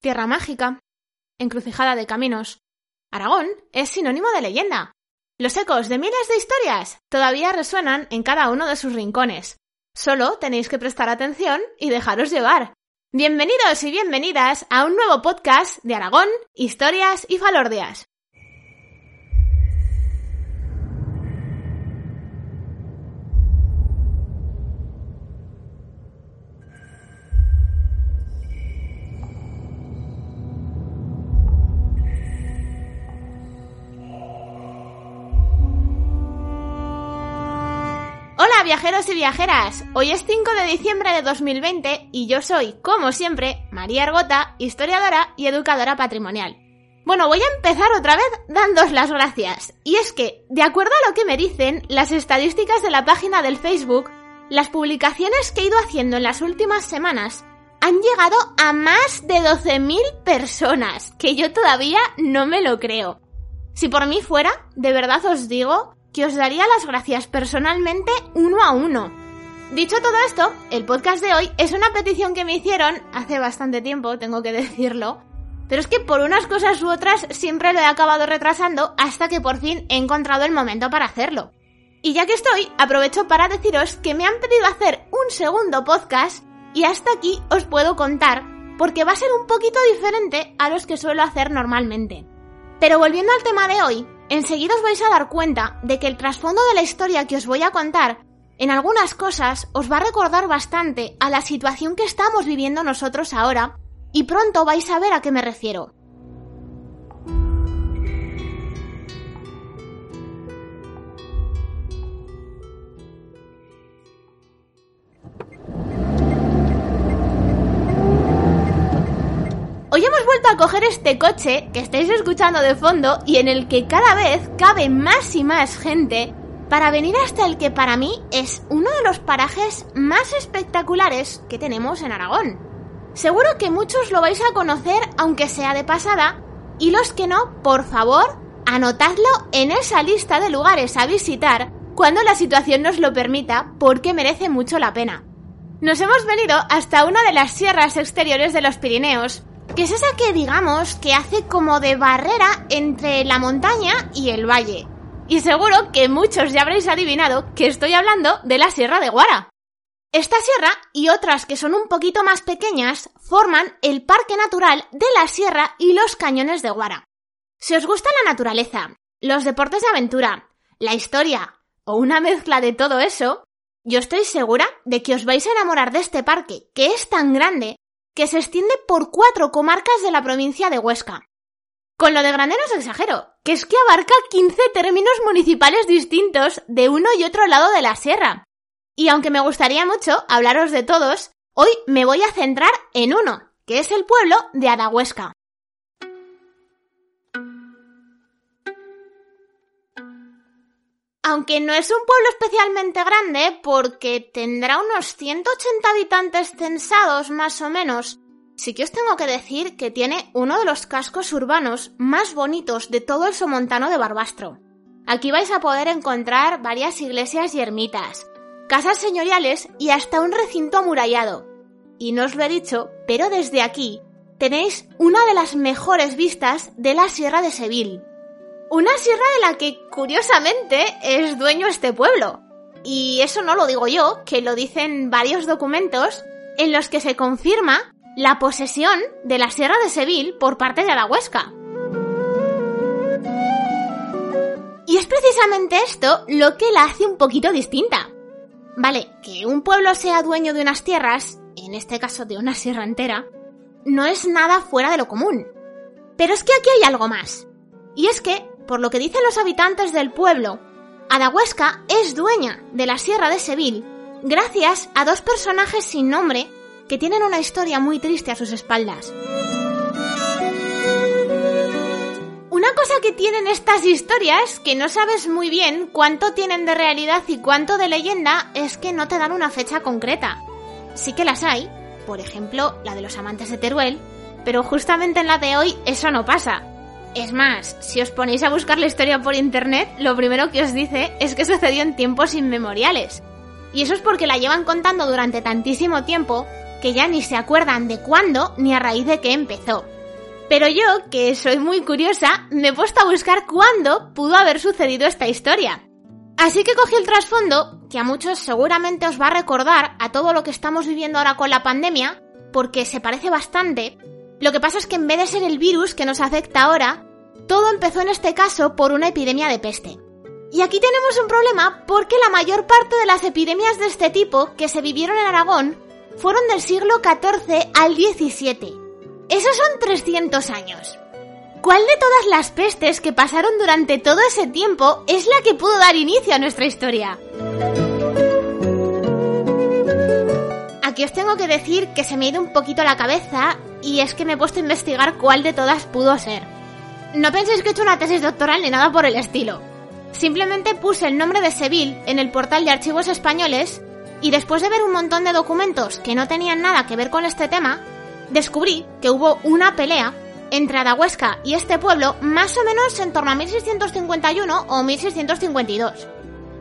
Tierra mágica, encrucijada de caminos. Aragón es sinónimo de leyenda. Los ecos de miles de historias todavía resuenan en cada uno de sus rincones. Solo tenéis que prestar atención y dejaros llevar. Bienvenidos y bienvenidas a un nuevo podcast de Aragón, Historias y Falordias. Hola viajeros y viajeras, hoy es 5 de diciembre de 2020 y yo soy, como siempre, María Argota, historiadora y educadora patrimonial. Bueno, voy a empezar otra vez dándos las gracias. Y es que, de acuerdo a lo que me dicen las estadísticas de la página del Facebook, las publicaciones que he ido haciendo en las últimas semanas han llegado a más de 12.000 personas, que yo todavía no me lo creo. Si por mí fuera, de verdad os digo que os daría las gracias personalmente uno a uno. Dicho todo esto, el podcast de hoy es una petición que me hicieron hace bastante tiempo, tengo que decirlo, pero es que por unas cosas u otras siempre lo he acabado retrasando hasta que por fin he encontrado el momento para hacerlo. Y ya que estoy, aprovecho para deciros que me han pedido hacer un segundo podcast y hasta aquí os puedo contar porque va a ser un poquito diferente a los que suelo hacer normalmente. Pero volviendo al tema de hoy, enseguida os vais a dar cuenta de que el trasfondo de la historia que os voy a contar en algunas cosas os va a recordar bastante a la situación que estamos viviendo nosotros ahora y pronto vais a ver a qué me refiero. Hoy hemos vuelto a coger este coche que estáis escuchando de fondo y en el que cada vez cabe más y más gente para venir hasta el que para mí es uno de los parajes más espectaculares que tenemos en Aragón. Seguro que muchos lo vais a conocer aunque sea de pasada y los que no, por favor, anotadlo en esa lista de lugares a visitar cuando la situación nos lo permita porque merece mucho la pena. Nos hemos venido hasta una de las sierras exteriores de los Pirineos que es esa que digamos que hace como de barrera entre la montaña y el valle. Y seguro que muchos ya habréis adivinado que estoy hablando de la Sierra de Guara. Esta sierra y otras que son un poquito más pequeñas forman el Parque Natural de la Sierra y los Cañones de Guara. Si os gusta la naturaleza, los deportes de aventura, la historia o una mezcla de todo eso, yo estoy segura de que os vais a enamorar de este parque, que es tan grande que se extiende por cuatro comarcas de la provincia de Huesca. Con lo de graneros exagero, que es que abarca 15 términos municipales distintos de uno y otro lado de la sierra. Y aunque me gustaría mucho hablaros de todos, hoy me voy a centrar en uno, que es el pueblo de Adahuesca. Aunque no es un pueblo especialmente grande, porque tendrá unos 180 habitantes censados más o menos, sí que os tengo que decir que tiene uno de los cascos urbanos más bonitos de todo el somontano de Barbastro. Aquí vais a poder encontrar varias iglesias y ermitas, casas señoriales y hasta un recinto amurallado. Y no os lo he dicho, pero desde aquí tenéis una de las mejores vistas de la Sierra de Seville. Una sierra de la que, curiosamente, es dueño este pueblo. Y eso no lo digo yo, que lo dicen varios documentos en los que se confirma la posesión de la Sierra de Seville por parte de Alahuesca. Y es precisamente esto lo que la hace un poquito distinta. Vale, que un pueblo sea dueño de unas tierras, en este caso de una sierra entera, no es nada fuera de lo común. Pero es que aquí hay algo más. Y es que por lo que dicen los habitantes del pueblo, Adahuesca es dueña de la Sierra de Seville gracias a dos personajes sin nombre que tienen una historia muy triste a sus espaldas. que tienen estas historias, que no sabes muy bien cuánto tienen de realidad y cuánto de leyenda, es que no te dan una fecha concreta. Sí que las hay, por ejemplo, la de los amantes de Teruel, pero justamente en la de hoy eso no pasa. Es más, si os ponéis a buscar la historia por internet, lo primero que os dice es que sucedió en tiempos inmemoriales. Y eso es porque la llevan contando durante tantísimo tiempo que ya ni se acuerdan de cuándo ni a raíz de qué empezó. Pero yo, que soy muy curiosa, me he puesto a buscar cuándo pudo haber sucedido esta historia. Así que cogí el trasfondo, que a muchos seguramente os va a recordar a todo lo que estamos viviendo ahora con la pandemia, porque se parece bastante. Lo que pasa es que en vez de ser el virus que nos afecta ahora, todo empezó en este caso por una epidemia de peste. Y aquí tenemos un problema porque la mayor parte de las epidemias de este tipo que se vivieron en Aragón fueron del siglo XIV al XVII. Esos son 300 años. ¿Cuál de todas las pestes que pasaron durante todo ese tiempo es la que pudo dar inicio a nuestra historia? Aquí os tengo que decir que se me ha ido un poquito la cabeza y es que me he puesto a investigar cuál de todas pudo ser. No penséis que he hecho una tesis doctoral ni nada por el estilo. Simplemente puse el nombre de Seville en el portal de archivos españoles y después de ver un montón de documentos que no tenían nada que ver con este tema, descubrí que hubo una pelea entre Adahuesca y este pueblo más o menos en torno a 1651 o 1652.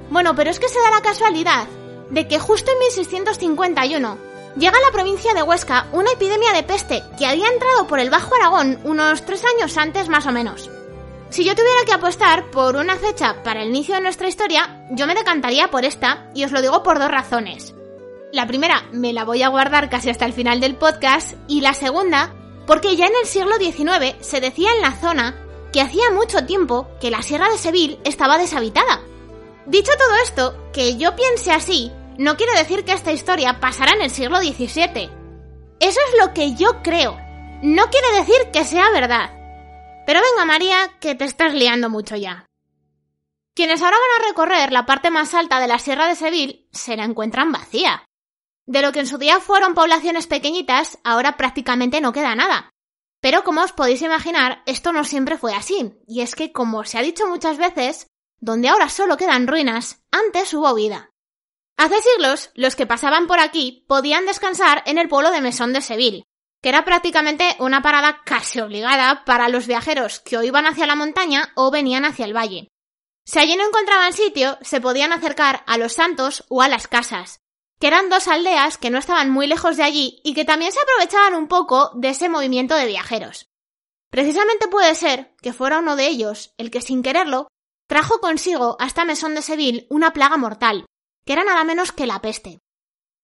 Bueno, pero es que se da la casualidad de que justo en 1651 llega a la provincia de Huesca una epidemia de peste que había entrado por el Bajo Aragón unos tres años antes más o menos. Si yo tuviera que apostar por una fecha para el inicio de nuestra historia, yo me decantaría por esta, y os lo digo por dos razones. La primera, me la voy a guardar casi hasta el final del podcast, y la segunda, porque ya en el siglo XIX se decía en la zona que hacía mucho tiempo que la Sierra de Seville estaba deshabitada. Dicho todo esto, que yo piense así, no quiere decir que esta historia pasará en el siglo XVII. Eso es lo que yo creo. No quiere decir que sea verdad. Pero venga María, que te estás liando mucho ya. Quienes ahora van a recorrer la parte más alta de la Sierra de Seville se la encuentran vacía. De lo que en su día fueron poblaciones pequeñitas, ahora prácticamente no queda nada. Pero como os podéis imaginar, esto no siempre fue así, y es que, como se ha dicho muchas veces, donde ahora solo quedan ruinas, antes hubo vida. Hace siglos, los que pasaban por aquí podían descansar en el pueblo de Mesón de Seville, que era prácticamente una parada casi obligada para los viajeros que o iban hacia la montaña o venían hacia el valle. Si allí no encontraban sitio, se podían acercar a los santos o a las casas, que eran dos aldeas que no estaban muy lejos de allí y que también se aprovechaban un poco de ese movimiento de viajeros. Precisamente puede ser que fuera uno de ellos el que sin quererlo trajo consigo a esta mesón de Seville una plaga mortal, que era nada menos que la peste.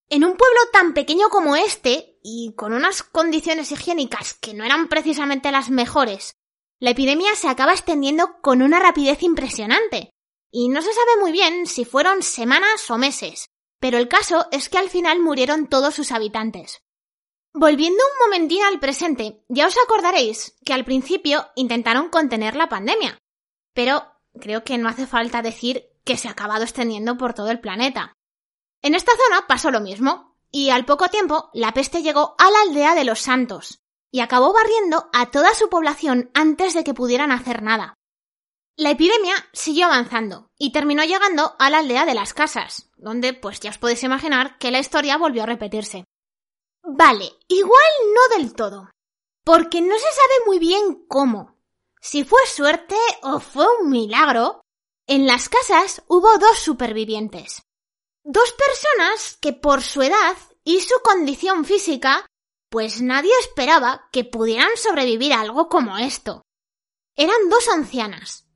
En un pueblo tan pequeño como este, y con unas condiciones higiénicas que no eran precisamente las mejores, la epidemia se acaba extendiendo con una rapidez impresionante. Y no se sabe muy bien si fueron semanas o meses, pero el caso es que al final murieron todos sus habitantes. Volviendo un momentín al presente, ya os acordaréis que al principio intentaron contener la pandemia, pero creo que no hace falta decir que se ha acabado extendiendo por todo el planeta. En esta zona pasó lo mismo, y al poco tiempo la peste llegó a la aldea de los Santos, y acabó barriendo a toda su población antes de que pudieran hacer nada. La epidemia siguió avanzando y terminó llegando a la aldea de las casas, donde pues ya os podéis imaginar que la historia volvió a repetirse. Vale, igual no del todo, porque no se sabe muy bien cómo. Si fue suerte o fue un milagro, en las casas hubo dos supervivientes. Dos personas que por su edad y su condición física, pues nadie esperaba que pudieran sobrevivir a algo como esto. Eran dos ancianas,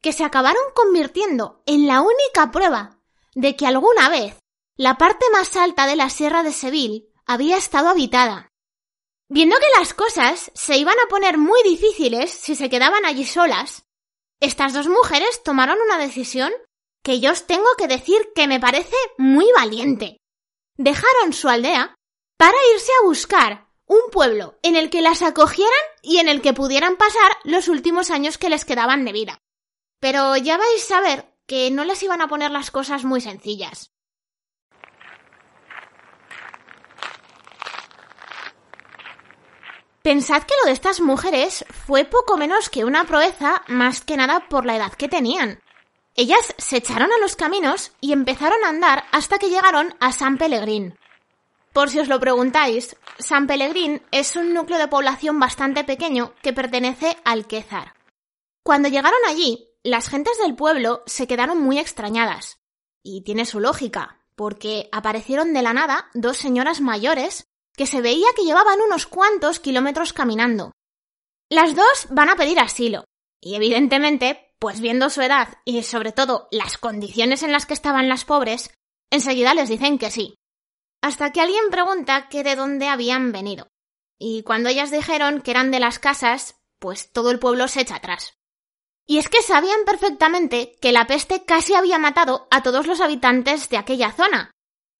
que se acabaron convirtiendo en la única prueba de que alguna vez la parte más alta de la Sierra de Seville había estado habitada. Viendo que las cosas se iban a poner muy difíciles si se quedaban allí solas, estas dos mujeres tomaron una decisión que yo os tengo que decir que me parece muy valiente. Dejaron su aldea para irse a buscar un pueblo en el que las acogieran y en el que pudieran pasar los últimos años que les quedaban de vida. Pero ya vais a ver que no les iban a poner las cosas muy sencillas. Pensad que lo de estas mujeres fue poco menos que una proeza, más que nada por la edad que tenían. Ellas se echaron a los caminos y empezaron a andar hasta que llegaron a San Pelegrín. Por si os lo preguntáis, San Pelegrín es un núcleo de población bastante pequeño que pertenece al Quézar. Cuando llegaron allí, las gentes del pueblo se quedaron muy extrañadas. Y tiene su lógica, porque aparecieron de la nada dos señoras mayores que se veía que llevaban unos cuantos kilómetros caminando. Las dos van a pedir asilo, y evidentemente, pues viendo su edad y sobre todo las condiciones en las que estaban las pobres, enseguida les dicen que sí. Hasta que alguien pregunta que de dónde habían venido. Y cuando ellas dijeron que eran de las casas, pues todo el pueblo se echa atrás. Y es que sabían perfectamente que la peste casi había matado a todos los habitantes de aquella zona,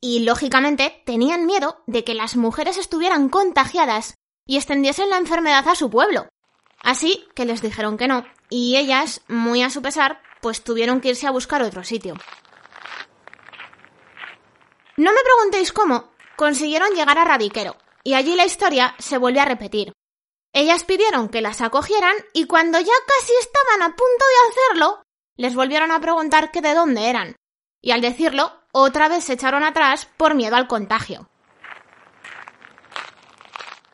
y, lógicamente, tenían miedo de que las mujeres estuvieran contagiadas y extendiesen la enfermedad a su pueblo. Así que les dijeron que no, y ellas, muy a su pesar, pues tuvieron que irse a buscar otro sitio. No me preguntéis cómo, consiguieron llegar a Radiquero, y allí la historia se vuelve a repetir. Ellas pidieron que las acogieran y cuando ya casi estaban a punto de hacerlo, les volvieron a preguntar que de dónde eran. Y al decirlo, otra vez se echaron atrás por miedo al contagio.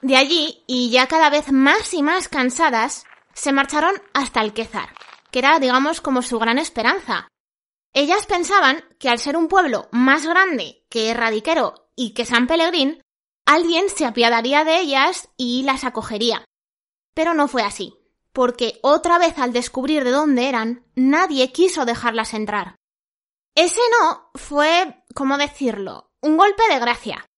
De allí, y ya cada vez más y más cansadas, se marcharon hasta Alquézar, que era, digamos, como su gran esperanza. Ellas pensaban que al ser un pueblo más grande que Radiquero y que San Pelegrín, alguien se apiadaría de ellas y las acogería. Pero no fue así, porque otra vez al descubrir de dónde eran, nadie quiso dejarlas entrar. Ese no fue, ¿cómo decirlo?, un golpe de gracia.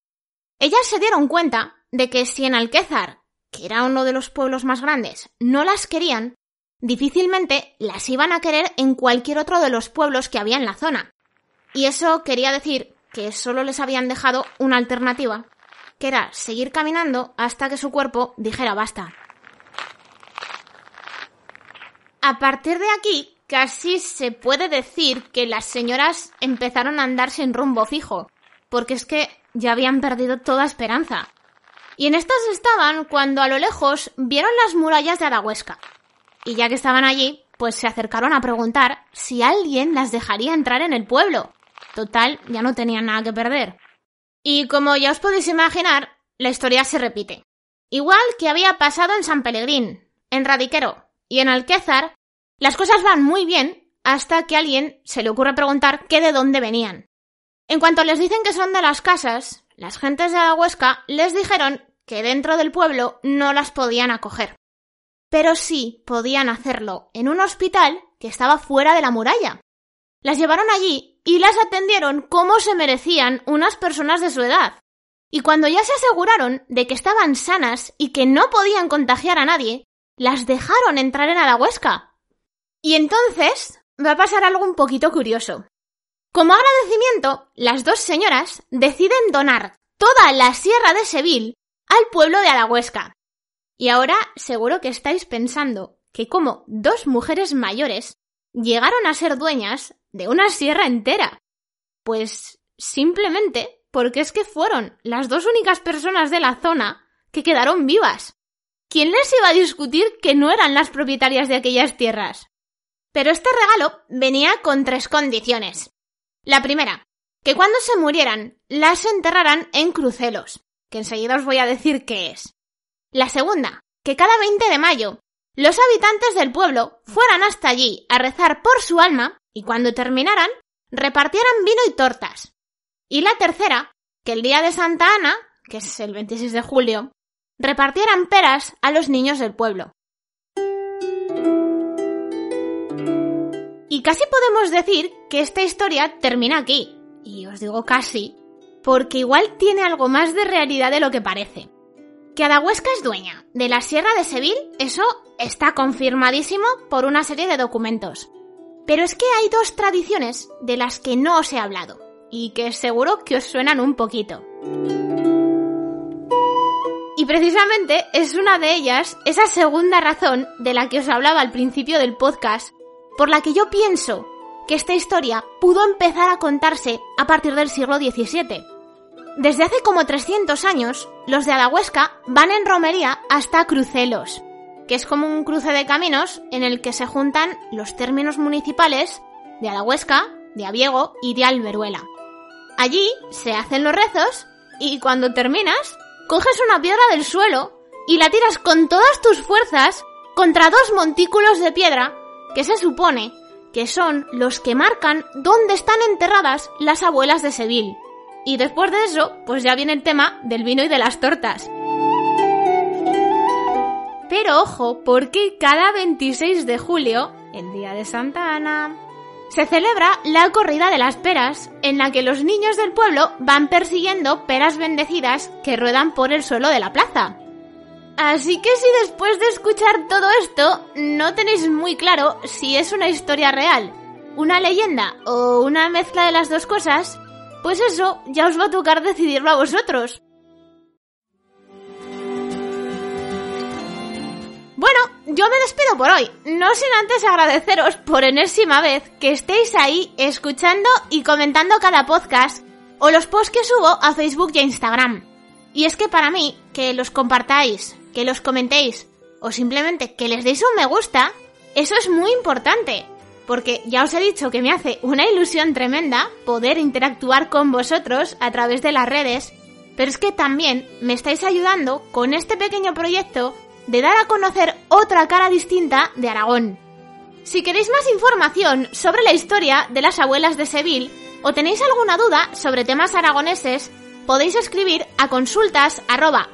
Ellas se dieron cuenta de que si en Alquézar, que era uno de los pueblos más grandes, no las querían, difícilmente las iban a querer en cualquier otro de los pueblos que había en la zona. Y eso quería decir que solo les habían dejado una alternativa, que era seguir caminando hasta que su cuerpo dijera basta. A partir de aquí, casi se puede decir que las señoras empezaron a andar sin rumbo fijo, porque es que ya habían perdido toda esperanza. Y en estas estaban cuando a lo lejos vieron las murallas de Adahuesca. Y ya que estaban allí, pues se acercaron a preguntar si alguien las dejaría entrar en el pueblo. Total, ya no tenían nada que perder. Y como ya os podéis imaginar, la historia se repite. Igual que había pasado en San Pelegrín, en Radiquero y en Alquézar, las cosas van muy bien hasta que a alguien se le ocurre preguntar qué de dónde venían. En cuanto les dicen que son de las casas, las gentes de la Huesca les dijeron que dentro del pueblo no las podían acoger. Pero sí podían hacerlo en un hospital que estaba fuera de la muralla. Las llevaron allí y las atendieron como se merecían unas personas de su edad. Y cuando ya se aseguraron de que estaban sanas y que no podían contagiar a nadie, las dejaron entrar en Adahuesca. Y entonces va a pasar algo un poquito curioso. Como agradecimiento, las dos señoras deciden donar toda la Sierra de Seville al pueblo de Alahuesca. Y ahora seguro que estáis pensando que como dos mujeres mayores llegaron a ser dueñas de una sierra entera. Pues simplemente porque es que fueron las dos únicas personas de la zona que quedaron vivas. ¿Quién les iba a discutir que no eran las propietarias de aquellas tierras? Pero este regalo venía con tres condiciones. La primera, que cuando se murieran las enterraran en crucelos, que enseguida os voy a decir qué es. La segunda, que cada 20 de mayo los habitantes del pueblo fueran hasta allí a rezar por su alma y cuando terminaran repartieran vino y tortas. Y la tercera, que el día de Santa Ana, que es el 26 de julio, repartieran peras a los niños del pueblo. Y casi podemos decir que esta historia termina aquí. Y os digo casi, porque igual tiene algo más de realidad de lo que parece. Que Adahuesca es dueña de la Sierra de Seville, eso está confirmadísimo por una serie de documentos. Pero es que hay dos tradiciones de las que no os he hablado, y que seguro que os suenan un poquito. Y precisamente es una de ellas, esa segunda razón de la que os hablaba al principio del podcast, por la que yo pienso que esta historia pudo empezar a contarse a partir del siglo XVII. Desde hace como 300 años, los de Alahuesca van en romería hasta Crucelos, que es como un cruce de caminos en el que se juntan los términos municipales de Alahuesca, de Abiego y de Alberuela. Allí se hacen los rezos y cuando terminas, coges una piedra del suelo y la tiras con todas tus fuerzas contra dos montículos de piedra que se supone que son los que marcan dónde están enterradas las abuelas de Seville. Y después de eso, pues ya viene el tema del vino y de las tortas. Pero ojo, porque cada 26 de julio, el día de Santa Ana, se celebra la corrida de las peras, en la que los niños del pueblo van persiguiendo peras bendecidas que ruedan por el suelo de la plaza. Así que si después de escuchar todo esto no tenéis muy claro si es una historia real, una leyenda o una mezcla de las dos cosas, pues eso ya os va a tocar decidirlo a vosotros. Bueno, yo me despido por hoy, no sin antes agradeceros por enésima vez que estéis ahí escuchando y comentando cada podcast o los posts que subo a Facebook y a Instagram. Y es que para mí, que los compartáis, que los comentéis o simplemente que les deis un me gusta, eso es muy importante porque ya os he dicho que me hace una ilusión tremenda poder interactuar con vosotros a través de las redes, pero es que también me estáis ayudando con este pequeño proyecto de dar a conocer otra cara distinta de Aragón. Si queréis más información sobre la historia de las abuelas de Seville o tenéis alguna duda sobre temas aragoneses, podéis escribir a consultas arroba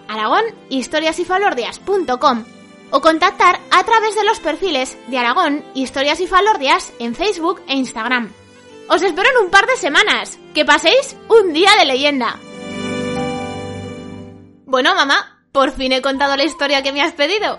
o contactar a través de los perfiles de Aragón, Historias y Falordias en Facebook e Instagram. Os espero en un par de semanas. Que paséis un día de leyenda. Bueno, mamá, por fin he contado la historia que me has pedido.